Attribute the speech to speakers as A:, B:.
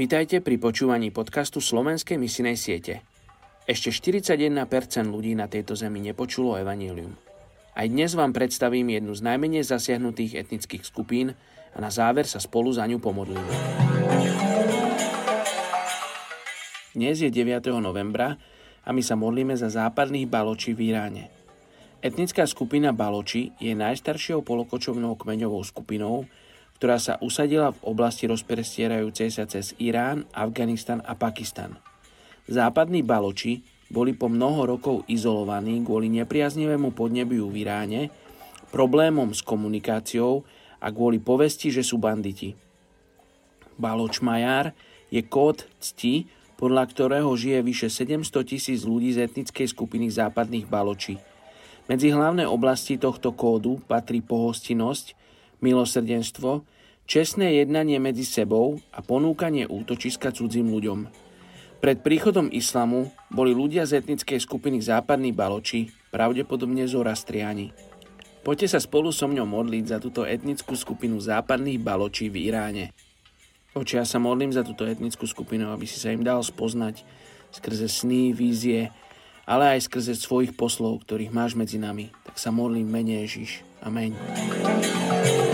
A: Vítajte pri počúvaní podcastu Slovenskej misinej siete. Ešte 41% ľudí na tejto zemi nepočulo evanílium. Aj dnes vám predstavím jednu z najmenej zasiahnutých etnických skupín a na záver sa spolu za ňu pomodlíme. Dnes je 9. novembra a my sa modlíme za západných Baloči v Iráne. Etnická skupina Baloči je najstaršou polokočovnou kmeňovou skupinou, ktorá sa usadila v oblasti rozprestierajúcej sa cez Irán, Afganistan a Pakistan. Západní Baloči boli po mnoho rokov izolovaní kvôli nepriaznivému podnebiu v Iráne, problémom s komunikáciou a kvôli povesti, že sú banditi. Baloč Majar je kód cti, podľa ktorého žije vyše 700 tisíc ľudí z etnickej skupiny západných Baločí. Medzi hlavné oblasti tohto kódu patrí pohostinnosť, milosrdenstvo, čestné jednanie medzi sebou a ponúkanie útočiska cudzím ľuďom. Pred príchodom islamu boli ľudia z etnickej skupiny západní baloči, pravdepodobne zoroastriani. Poďte sa spolu so mňou modliť za túto etnickú skupinu západných baločí v Iráne. Oči, ja sa modlím za túto etnickú skupinu, aby si sa im dal spoznať skrze sny, vízie, ale aj skrze svojich poslov, ktorých máš medzi nami tak sa modlím mene Ježiš. Amen. Amen.